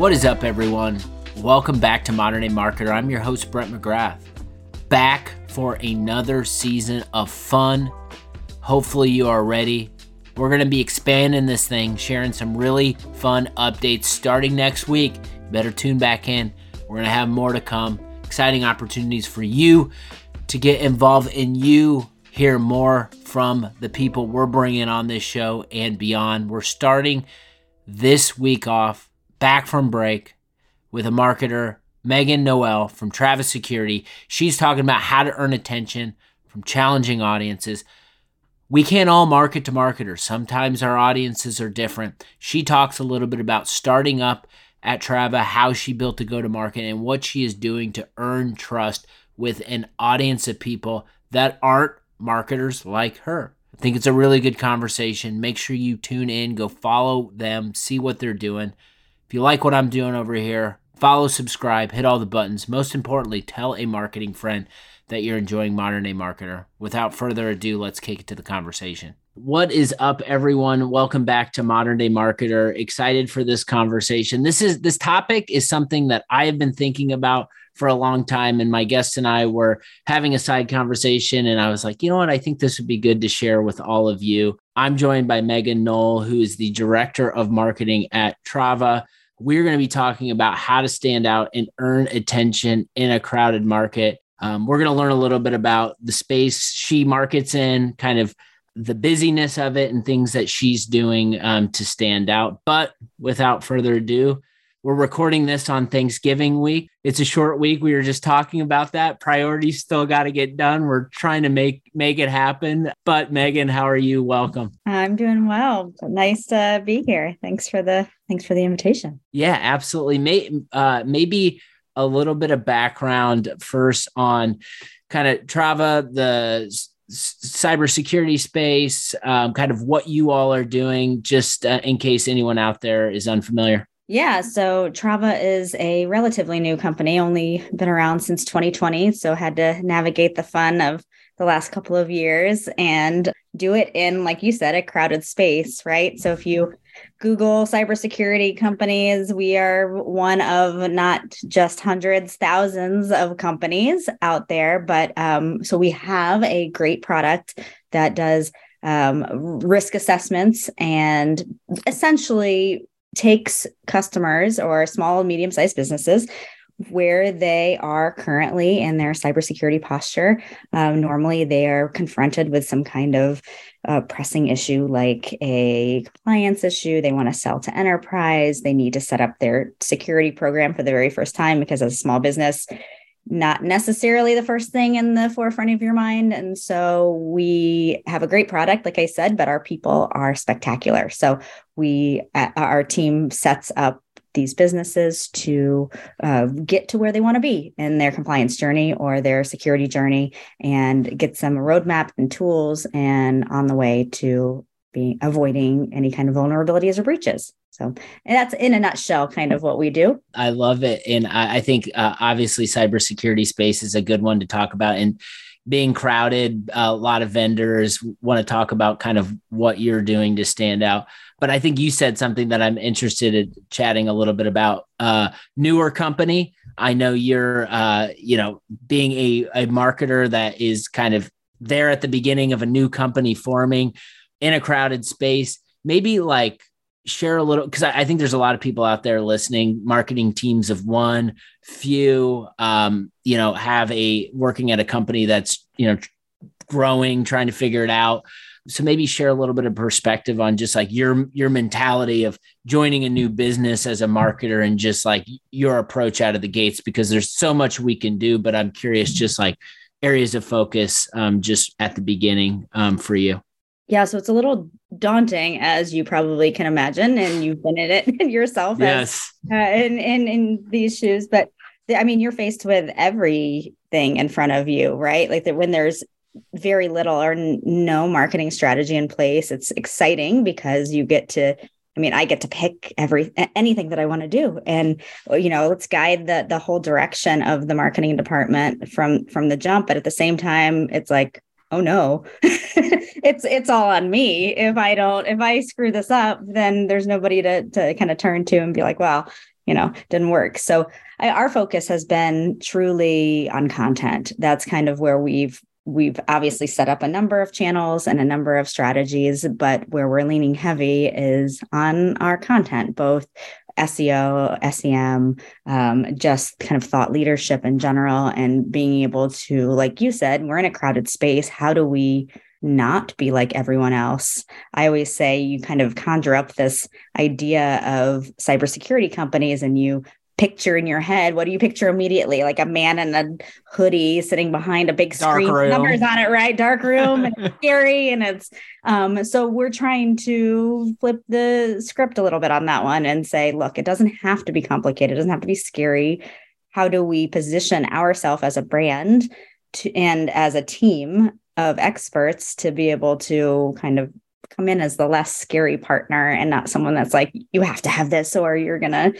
What is up, everyone? Welcome back to Modern Day Marketer. I'm your host, Brett McGrath. Back for another season of fun. Hopefully, you are ready. We're going to be expanding this thing, sharing some really fun updates starting next week. Better tune back in. We're going to have more to come. Exciting opportunities for you to get involved in you hear more from the people we're bringing on this show and beyond. We're starting this week off back from break with a marketer, Megan Noel from Trava Security. She's talking about how to earn attention from challenging audiences. We can't all market to marketers. Sometimes our audiences are different. She talks a little bit about starting up at Trava, how she built a go to market, and what she is doing to earn trust with an audience of people that aren't marketers like her. I think it's a really good conversation. Make sure you tune in, go follow them, see what they're doing. If you like what I'm doing over here, follow, subscribe, hit all the buttons. Most importantly, tell a marketing friend that you're enjoying Modern Day Marketer. Without further ado, let's kick it to the conversation. What is up, everyone? Welcome back to Modern Day Marketer. Excited for this conversation. This is this topic is something that I have been thinking about for a long time. And my guest and I were having a side conversation. And I was like, you know what? I think this would be good to share with all of you. I'm joined by Megan Noel, who is the director of marketing at Trava. We're going to be talking about how to stand out and earn attention in a crowded market. Um, we're going to learn a little bit about the space she markets in, kind of the busyness of it, and things that she's doing um, to stand out. But without further ado, we're recording this on Thanksgiving week. It's a short week. We were just talking about that. Priorities still got to get done. We're trying to make make it happen. But Megan, how are you? Welcome. I'm doing well. Nice to be here. Thanks for the thanks for the invitation. Yeah, absolutely. May, uh, maybe a little bit of background first on kind of Trava, the cybersecurity space, um, kind of what you all are doing, just uh, in case anyone out there is unfamiliar. Yeah, so Trava is a relatively new company, only been around since 2020. So had to navigate the fun of the last couple of years and do it in, like you said, a crowded space, right? So if you Google cybersecurity companies, we are one of not just hundreds, thousands of companies out there. But um, so we have a great product that does um, risk assessments and essentially takes customers or small, and medium sized businesses where they are currently in their cybersecurity posture. Um, normally, they are confronted with some kind of uh, pressing issue like a compliance issue. They want to sell to enterprise. They need to set up their security program for the very first time because, as a small business, not necessarily the first thing in the forefront of your mind. And so we have a great product, like I said, but our people are spectacular. So we, our team sets up these businesses to uh, get to where they want to be in their compliance journey or their security journey and get a roadmap and tools and on the way to being avoiding any kind of vulnerabilities or breaches. So, and that's in a nutshell kind of what we do. I love it. And I, I think uh, obviously cybersecurity space is a good one to talk about. And being crowded, a lot of vendors want to talk about kind of what you're doing to stand out. But I think you said something that I'm interested in chatting a little bit about. Uh, newer company. I know you're, uh, you know, being a, a marketer that is kind of there at the beginning of a new company forming in a crowded space. Maybe like share a little because I, I, think there's a lot of people out there listening marketing teams of one few um, you know have a working at a company that's you know growing trying to figure it out. So maybe share a little bit of perspective on just like your your mentality of joining a new business as a marketer and just like your approach out of the gates because there's so much we can do but i'm curious just like areas of focus um, just at the beginning um, for you yeah, so it's a little daunting, as you probably can imagine, and you've been in it yourself. Yes. As, uh, in in in these shoes, but I mean, you're faced with everything in front of you, right? Like that when there's very little or n- no marketing strategy in place, it's exciting because you get to. I mean, I get to pick every anything that I want to do, and you know, let's guide the the whole direction of the marketing department from from the jump. But at the same time, it's like oh no. It's it's all on me. If i don't if i screw this up then there's nobody to to kind of turn to and be like well you know didn't work. So I, our focus has been truly on content. That's kind of where we've we've obviously set up a number of channels and a number of strategies but where we're leaning heavy is on our content both SEO, SEM, um, just kind of thought leadership in general, and being able to, like you said, we're in a crowded space. How do we not be like everyone else? I always say you kind of conjure up this idea of cybersecurity companies and you picture in your head, what do you picture immediately? Like a man in a hoodie sitting behind a big Dark screen, room. numbers on it, right? Dark room and it's scary. And it's um, so we're trying to flip the script a little bit on that one and say, look, it doesn't have to be complicated, it doesn't have to be scary. How do we position ourselves as a brand to, and as a team of experts to be able to kind of come in as the less scary partner and not someone that's like, you have to have this or you're gonna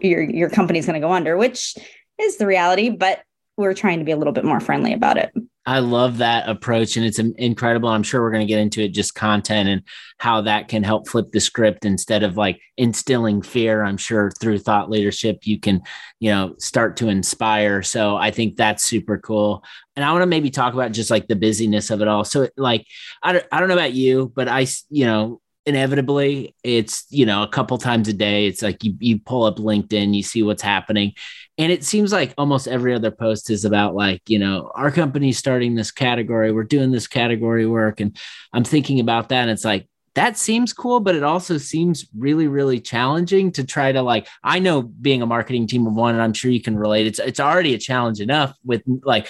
your your company's going to go under, which is the reality, but we're trying to be a little bit more friendly about it. I love that approach and it's incredible. I'm sure we're going to get into it just content and how that can help flip the script instead of like instilling fear. I'm sure through thought leadership you can, you know, start to inspire. So I think that's super cool. And I want to maybe talk about just like the busyness of it all. So like I don't, I don't know about you, but I you know, inevitably it's you know a couple times a day. It's like you, you pull up linkedin you see what's happening. And it seems like almost every other post is about like you know our company's starting this category. We're doing this category work. And i'm thinking about that. And it's like that seems cool but it also seems really really challenging to try to like i know being a marketing team of one and i'm sure you can relate it's it's already a challenge enough with like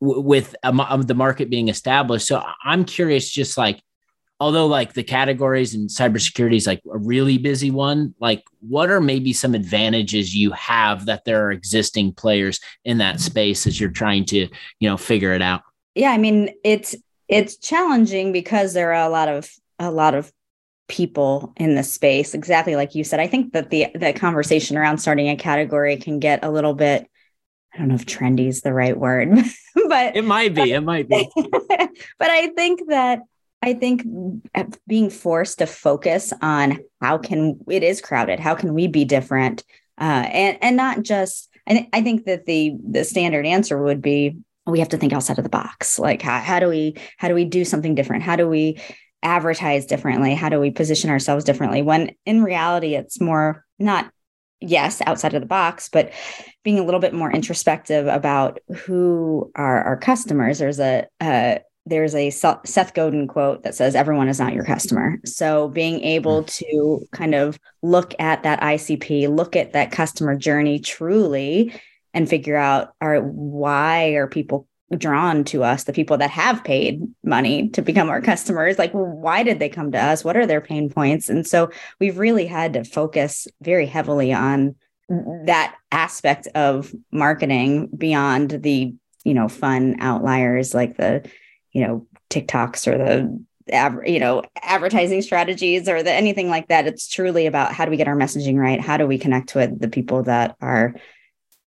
w- with um, the market being established. So i'm curious just like although like the categories and cybersecurity is like a really busy one, like what are maybe some advantages you have that there are existing players in that space as you're trying to, you know, figure it out? Yeah, I mean, it's it's challenging because there are a lot of a lot of people in the space exactly like you said i think that the the conversation around starting a category can get a little bit i don't know if trendy is the right word but it might be it might be but i think that I think being forced to focus on how can it is crowded. How can we be different? Uh, and and not just. I, I think that the the standard answer would be we have to think outside of the box. Like how how do we how do we do something different? How do we advertise differently? How do we position ourselves differently? When in reality, it's more not yes outside of the box but being a little bit more introspective about who are our customers there's a, a there's a Seth Godin quote that says, Everyone is not your customer. So being able hmm. to kind of look at that ICP, look at that customer journey truly, and figure out, all right, why are people drawn to us, the people that have paid money to become our customers? Like, why did they come to us? What are their pain points? And so we've really had to focus very heavily on that aspect of marketing beyond the you know fun outliers like the you know TikToks or the you know advertising strategies or the anything like that. It's truly about how do we get our messaging right? How do we connect with the people that are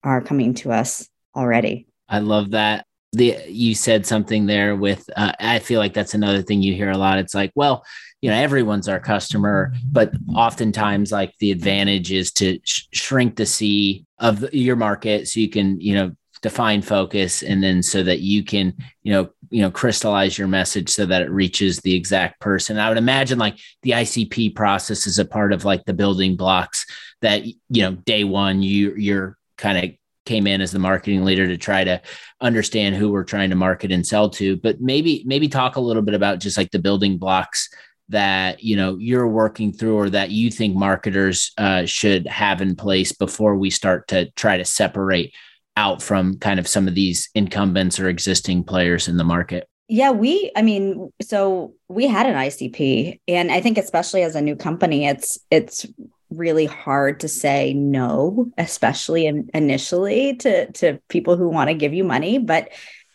are coming to us already? I love that. The you said something there with uh, i feel like that's another thing you hear a lot. It's like well you know everyone's our customer but oftentimes like the advantage is to sh- shrink the sea of your market so you can you know define focus and then so that you can you know you know crystallize your message so that it reaches the exact person. I would imagine like the icp process is a part of like the building blocks that you know day one you you're kind of came in as the marketing leader to try to understand who we're trying to market and sell to. But maybe maybe talk a little bit about just like the building blocks that you know you're working through or that you think marketers uh, should have in place before we start to try to separate out from kind of some of these incumbents or existing players in the market? Yeah, we, I mean, so we had an ICP and I think especially as a new company, it's, it's really hard to say no, especially in, initially to, to people who want to give you money. But,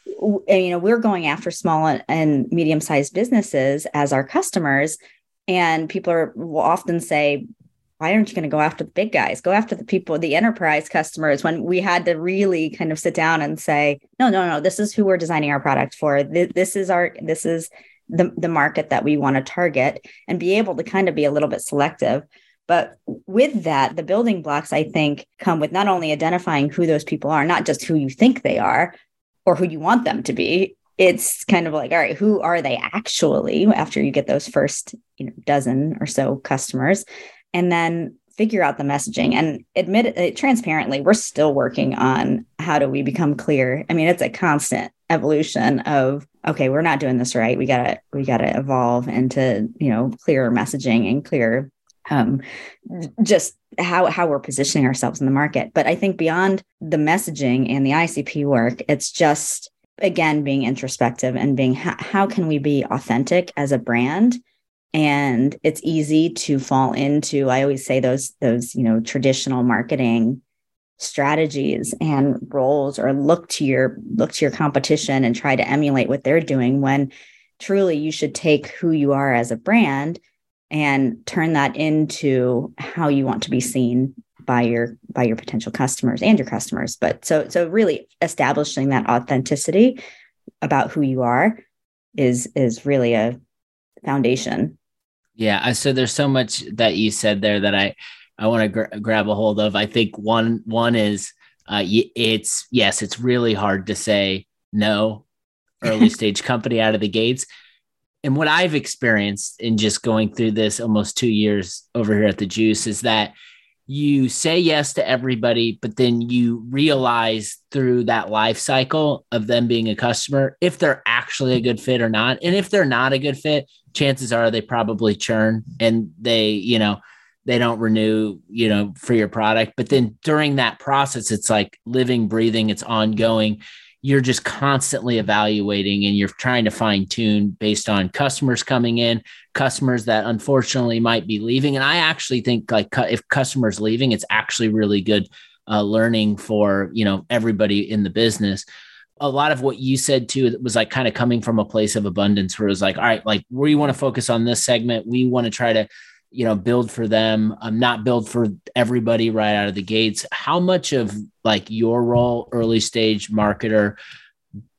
you know, we're going after small and medium sized businesses as our customers. And people are, will often say, why aren't you going to go after the big guys? Go after the people, the enterprise customers. When we had to really kind of sit down and say, no, no, no, this is who we're designing our product for. This is our, this is the, the market that we want to target and be able to kind of be a little bit selective. But with that, the building blocks, I think, come with not only identifying who those people are, not just who you think they are or who you want them to be. It's kind of like, all right, who are they actually after you get those first, you know, dozen or so customers? And then figure out the messaging and admit it transparently we're still working on how do we become clear i mean it's a constant evolution of okay we're not doing this right we gotta we gotta evolve into you know clearer messaging and clear um, just how how we're positioning ourselves in the market. But I think beyond the messaging and the ICP work, it's just again being introspective and being how can we be authentic as a brand and it's easy to fall into i always say those those you know traditional marketing strategies and roles or look to your look to your competition and try to emulate what they're doing when truly you should take who you are as a brand and turn that into how you want to be seen by your by your potential customers and your customers. But so so really establishing that authenticity about who you are is is really a foundation yeah so there's so much that you said there that i i want to gr- grab a hold of. I think one one is uh it's yes it's really hard to say no early stage company out of the gates. And what I've experienced in just going through this almost two years over here at the Juice is that you say yes to everybody, but then you realize through that life cycle of them being a customer if they're actually a good fit or not. And if they're not a good fit, chances are they probably churn and they, you know, they don't renew, you know, for your product. But then during that process, it's like living, breathing, it's ongoing you're just constantly evaluating and you're trying to fine tune based on customers coming in, customers that unfortunately might be leaving. And I actually think like if customers leaving, it's actually really good uh, learning for you know everybody in the business. A lot of what you said too was like kind of coming from a place of abundance where it was like, all right, like we want to focus on this segment. We want to try to you know build for them. Um, not build for everybody right out of the gates. How much of like your role early stage marketer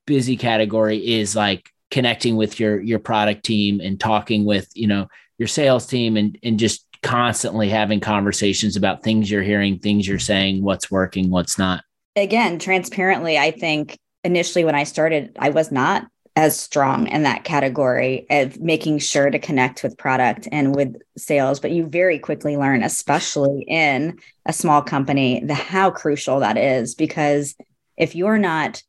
busy category is like connecting with your your product team and talking with you know your sales team and and just constantly having conversations about things you're hearing things you're saying what's working what's not? Again transparently i think initially when i started i was not as strong in that category of making sure to connect with product and with sales but you very quickly learn especially in a small company the how crucial that is because if you're not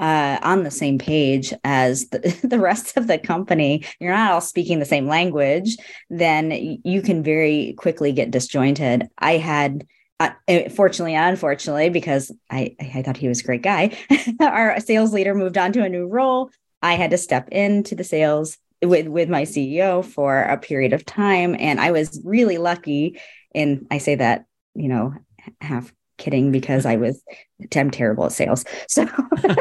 uh, on the same page as the, the rest of the company you're not all speaking the same language then you can very quickly get disjointed. I had uh, eh, fortunately unfortunately because I, I thought he was a great guy our sales leader moved on to a new role I had to step into the sales with with my CEO for a period of time and I was really lucky and I say that you know half kidding because I was I'm terrible at sales. So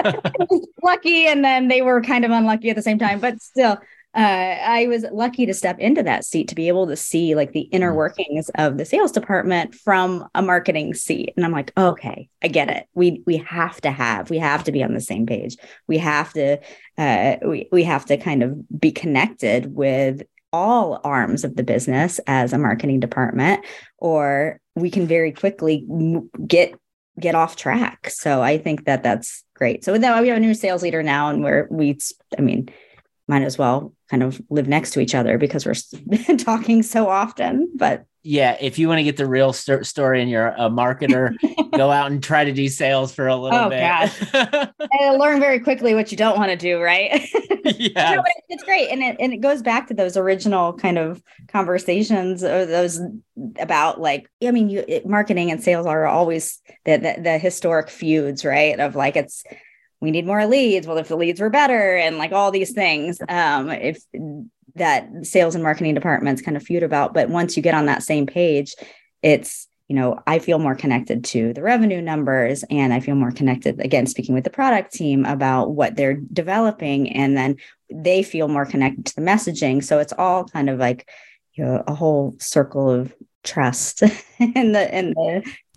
lucky and then they were kind of unlucky at the same time but still uh, I was lucky to step into that seat to be able to see like the inner workings of the sales department from a marketing seat. And I'm like, okay, I get it. We we have to have we have to be on the same page. We have to uh, we we have to kind of be connected with all arms of the business as a marketing department, or we can very quickly get get off track. So I think that that's great. So that, we have a new sales leader now, and we're we I mean might as well kind of live next to each other because we're talking so often. But yeah, if you want to get the real st- story and you're a marketer, go out and try to do sales for a little oh, bit. God. and learn very quickly what you don't want to do, right? yeah. No, it's great. And it, and it goes back to those original kind of conversations or those about like, I mean, you, it, marketing and sales are always the, the, the historic feuds, right? Of like, it's, we need more leads. Well, if the leads were better and like all these things, um, if that sales and marketing departments kind of feud about, but once you get on that same page, it's you know, I feel more connected to the revenue numbers and I feel more connected again, speaking with the product team about what they're developing. And then they feel more connected to the messaging. So it's all kind of like you know, a whole circle of trust in the in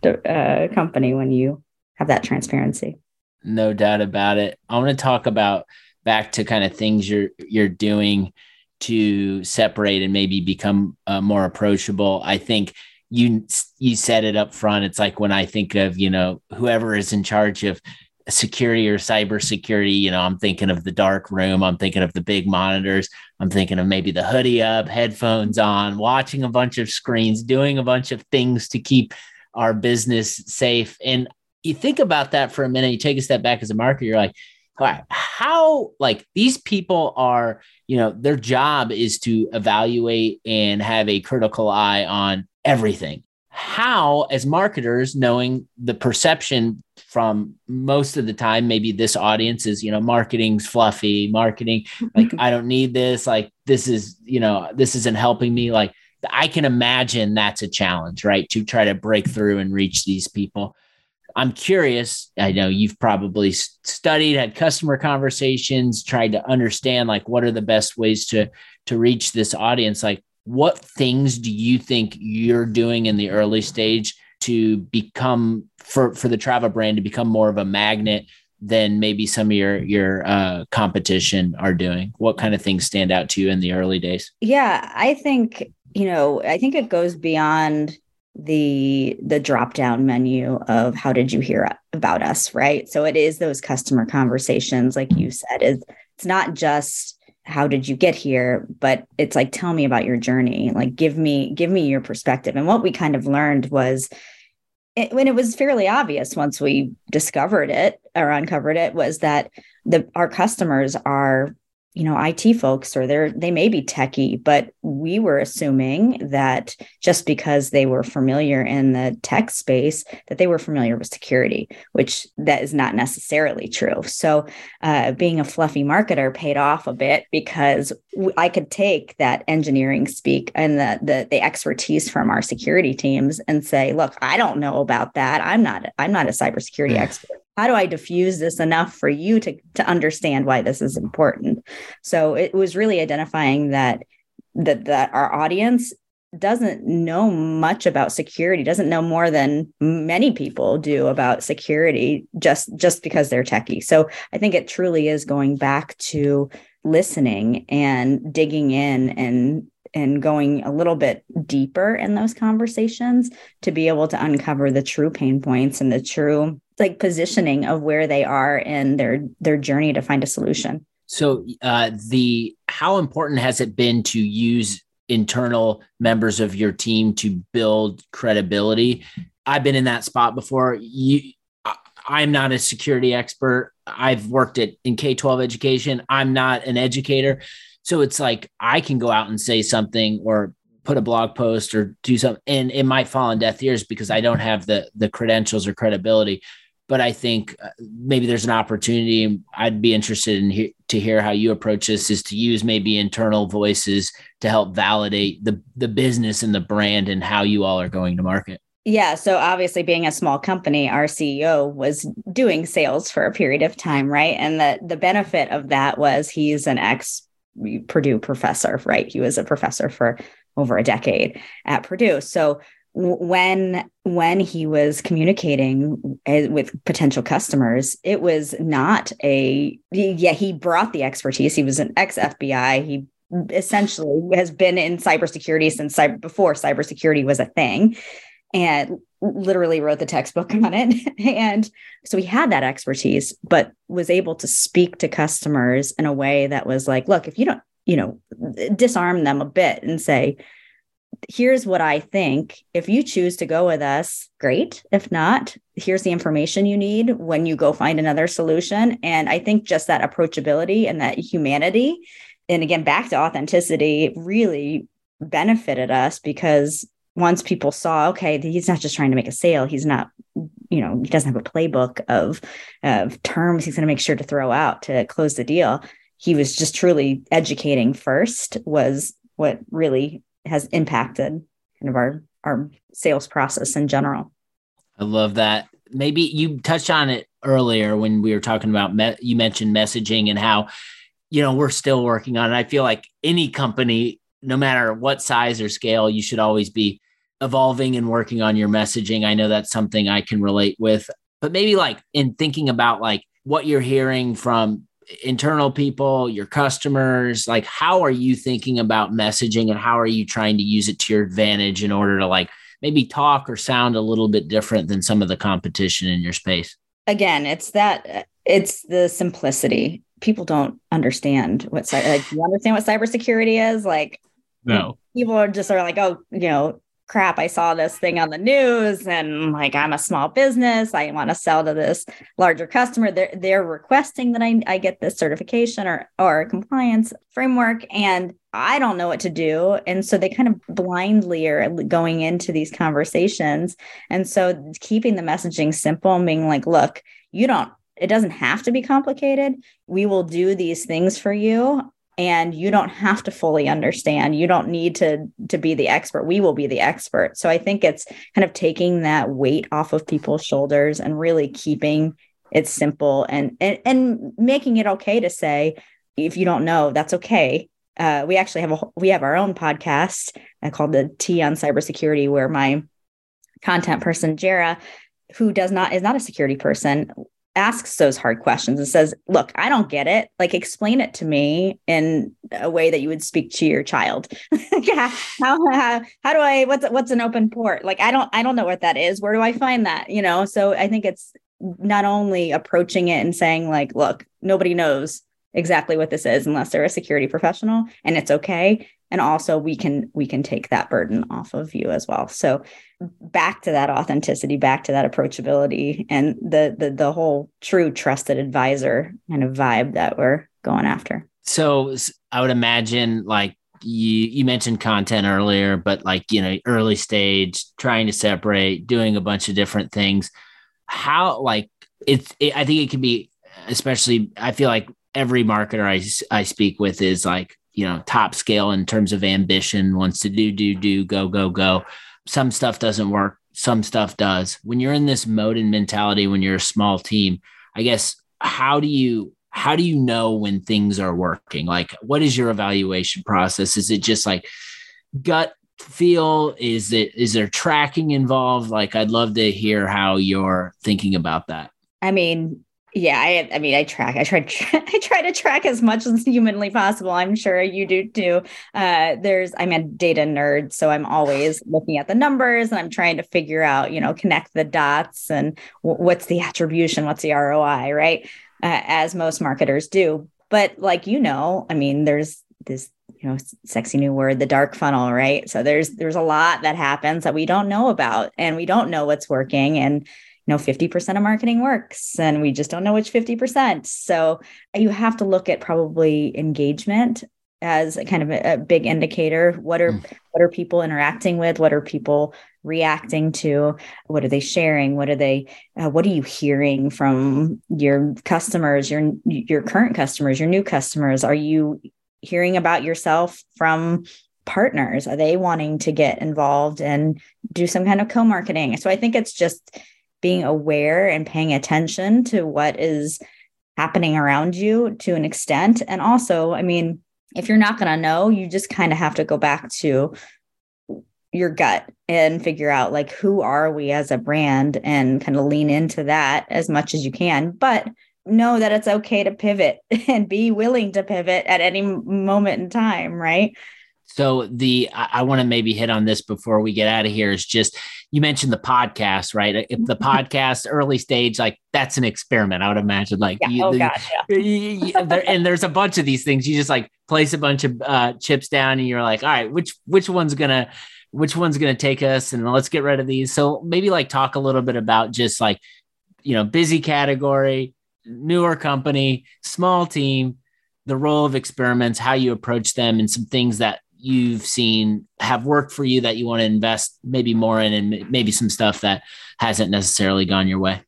the uh, company when you have that transparency. No doubt about it. I want to talk about back to kind of things you're you're doing to separate and maybe become uh, more approachable. I think you you said it up front. It's like when I think of you know whoever is in charge of security or cybersecurity, you know, I'm thinking of the dark room. I'm thinking of the big monitors. I'm thinking of maybe the hoodie up, headphones on, watching a bunch of screens, doing a bunch of things to keep our business safe. And you think about that for a minute, you take a step back as a marketer, you're like, all right, how like these people are, you know, their job is to evaluate and have a critical eye on everything. How as marketers knowing the perception from most of the time maybe this audience is you know marketing's fluffy marketing like i don't need this like this is you know this isn't helping me like i can imagine that's a challenge right to try to break through and reach these people i'm curious i know you've probably studied had customer conversations tried to understand like what are the best ways to to reach this audience? Like what things do you think you're doing in the early stage to become for for the Trava brand to become more of a magnet than maybe some of your your uh, competition are doing? What kind of things stand out to you in the early days? Yeah i think you know i think it goes beyond the the drop down menu of how did you hear about us right? So it is those customer conversations like you mm-hmm. said is it's not just how did you get here but it's like tell me about your journey like give me give me your perspective. And what we kind of learned was it, when it was fairly obvious once we discovered it or uncovered it was that the our customers are you know IT folks or they're they may be techie, but we were assuming that just because they were familiar in the tech space that they were familiar with security, which that is not necessarily true. So uh, being a fluffy marketer paid off a bit because I could take that engineering speak and the, the the expertise from our security teams and say, look, I don't know about that. I'm not I'm not a cybersecurity expert how do I diffuse this enough for you to, to understand why this is important? So it was really identifying that that that our audience doesn't know much about security doesn't know more than many people do about security just just because they're techie so i think it truly is going back to listening and digging in and and going a little bit deeper in those conversations to be able to uncover the true pain points and the true like positioning of where they are in their their journey to find a solution. So uh the how important has it been to use internal members of your team to build credibility? I've been in that spot before. You i'm not a security expert. I've worked at in k-12 education. I'm not an educator. So it's like I can go out and say something or put a blog post or do something and it might fall on deaf ears because I don't have the the credentials or credibility. But I think uh, maybe there's an opportunity. I'd be interested in he- to hear how you approach this. Is to use maybe internal voices to help validate the the business and the brand and how you all are going to market. Yeah. So obviously, being a small company, our CEO was doing sales for a period of time, right? And the the benefit of that was he's an ex Purdue professor, right? He was a professor for over a decade at Purdue. So when when he was communicating with potential customers it was not a yeah he brought the expertise he was an ex FBI he essentially has been in cybersecurity since cyber before cybersecurity was a thing and literally wrote the textbook on it. And so he had that expertise, but was able to speak to customers in a way that was like, look, if you don't, you know, disarm them a bit and say, here's what I think. If you choose to go with us, great. If not, here's the information you need when you go find another solution. And I think just that approachability and that humanity, and again, back to authenticity, really benefited us because once people saw, okay, he's not just trying to make a sale, he's not, you know, he doesn't have a playbook of of terms he's going to make sure to throw out to close the deal. He was just truly educating first was what really has impacted kind of our our sales process in general. I love that. Maybe you touched on it earlier when we were talking about me- you mentioned messaging and how you know we're still working on it. I feel like any company no matter what size or scale, you should always be evolving and working on your messaging. I know that's something I can relate with, but maybe like in thinking about like what you're hearing from internal people, your customers, like how are you thinking about messaging and how are you trying to use it to your advantage in order to like maybe talk or sound a little bit different than some of the competition in your space? Again, it's that uh, it's the simplicity. People don't understand what like you understand what cybersecurity is. Like no, people are just are like, oh, you know, crap, I saw this thing on the news and like I'm a small business. I want to sell to this larger customer. They're they're requesting that I, I get this certification or or compliance framework. And I don't know what to do. And so they kind of blindly are going into these conversations. And so keeping the messaging simple and being like, look, you don't it doesn't have to be complicated. We will do these things for you and you don't have to fully understand. You don't need to to be the expert. We will be the expert. So i think it's kind of taking that weight off of people's shoulders and really keeping it simple and and, and making it okay to say if you don't know that's okay. Uh, we actually have a we have our own podcast uh, called the T on cybersecurity where my content person Jara who does not is not a security person asks those hard questions and says, Look, I don't get it. Like, explain it to me in a way that you would speak to your child. yeah. how, how, how do I, what's, what's an open port? Like, I don't, I don't know what that is. Where do I find that? You know, so I think it's not only approaching it and saying, like, look, nobody knows exactly what this is unless they're a security professional and it's okay. And also we can we can take that burden off of you as well. So back to that authenticity back to that approachability and the the, the whole true trusted advisor kind of vibe that we're going after. So i would imagine like you you mentioned content earlier but like you know early stage trying to separate doing a bunch of different things. How like it's it, i think it can be especially i feel like every marketer I, I speak with is like you know top scale in terms of ambition wants to do do do go go go. Some stuff doesn't work some stuff does. When you're in this mode and mentality when you're a small team i guess how do you how do you know when things are working? Like what is your evaluation process? Is it just like gut feel? Is it is there tracking involved? Like i'd love to hear how you're thinking about that. I mean yeah, I, I mean, I track. I try. I try to track as much as humanly possible. I'm sure you do too. Uh, there's, I'm a data nerd, so I'm always looking at the numbers and I'm trying to figure out, you know, connect the dots and w- what's the attribution, what's the ROI, right? Uh, as most marketers do. But like you know, I mean, there's this you know sexy new word the dark funnel right so there's there's a lot that happens that we don't know about and we don't know what's working and know 50% of marketing works and we just don't know which 50%. So you have to look at probably engagement as a kind of a, a big indicator. What are mm. what are people interacting with? What are people reacting to? What are they sharing? What are they uh, what are you hearing from your customers, your your current customers, your new customers? Are you hearing about yourself from partners? Are they wanting to get involved and do some kind of co-marketing? So I think it's just being aware and paying attention to what is happening around you to an extent. And also, I mean, if you're not going to know, you just kind of have to go back to your gut and figure out like who are we as a brand and kind of lean into that as much as you can but know that it's okay to pivot and be willing to pivot at any moment in time right so the I, I want to maybe hit on this before we get out of here is just you mentioned the podcast, right? If the podcast early stage, like that's an experiment, I would imagine. Like, yeah. you, oh gosh, yeah. there, and there's a bunch of these things. You just like place a bunch of uh, chips down, and you're like, all right, which which one's gonna which one's gonna take us, and let's get rid of these. So maybe like talk a little bit about just like you know busy category, newer company, small team, the role of experiments, how you approach them, and some things that you've seen have worked for you that you want to invest maybe more in and maybe some stuff that hasn't necessarily gone your way?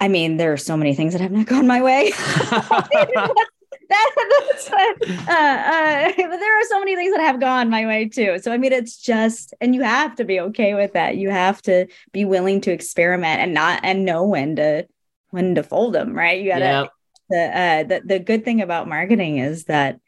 I mean, there are so many things that have not gone my way. that, that's what, uh, uh, but there are so many things that have gone my way too. So I mean, it's just, and you have to be okay with that. You have to be willing to experiment and not and know when to when to fold them. Right? You gotta. Yep. The, uh, the the good thing about marketing is that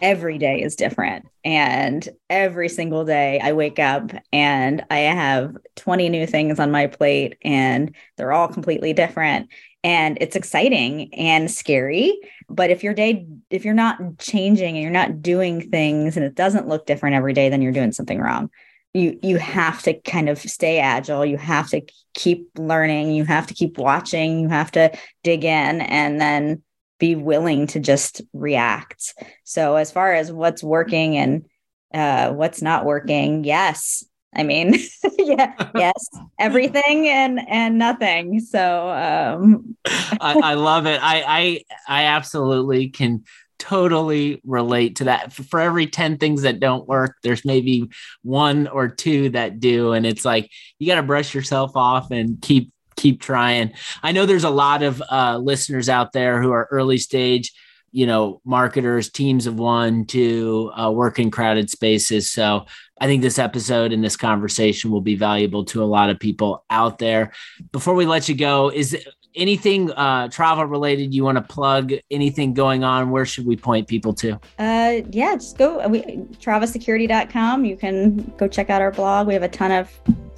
every day is different. And every single day I wake up and I have 20 new things on my plate and they're all completely different. And it's exciting and scary. But if your day, if you're not changing and you're not doing things and it doesn't look different every day, then you're doing something wrong. you you have to kind of stay agile you have to keep learning you have to keep watching you have to dig in and then be willing to just react so as far as what's working and uh, what's not working yes i mean yeah yes everything and and nothing so um I, I love it i i i absolutely can totally relate to that. For every 10 things that don't work, there's maybe one or two that do. And it's like you got to brush yourself off and keep keep trying. I know there's a lot of uh, listeners out there who are early stage, you know, marketers, teams of one to uh, work in crowded spaces. So I think this episode and this conversation will be valuable to a lot of people out there. Before we let you go, is anything uh, Trava related you want to plug? Anything going on? Where should we point people to? Uh, yeah, just go we, travasecurity.com. You can go check out our blog. We have a ton of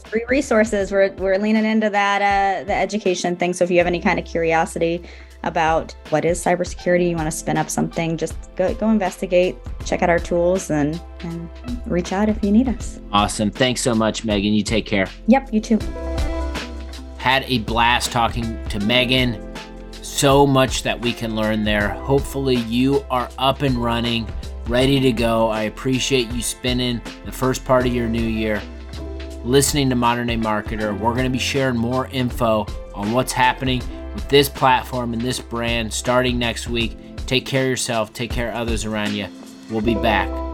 free resources. We're we're leaning into that uh, the education thing. So if you have any kind of curiosity about what is cybersecurity, you want to spin up something, just go go investigate, check out our tools, and and reach out if you need us. Awesome. Thanks so much, Megan. You take care. Yep. You too. Had a blast talking to Megan. So much that we can learn there. Hopefully, you are up and running, ready to go. I appreciate you spending the first part of your new year listening to Modern Day Marketer. We're going to be sharing more info on what's happening with this platform and this brand starting next week. Take care of yourself, take care of others around you. We'll be back.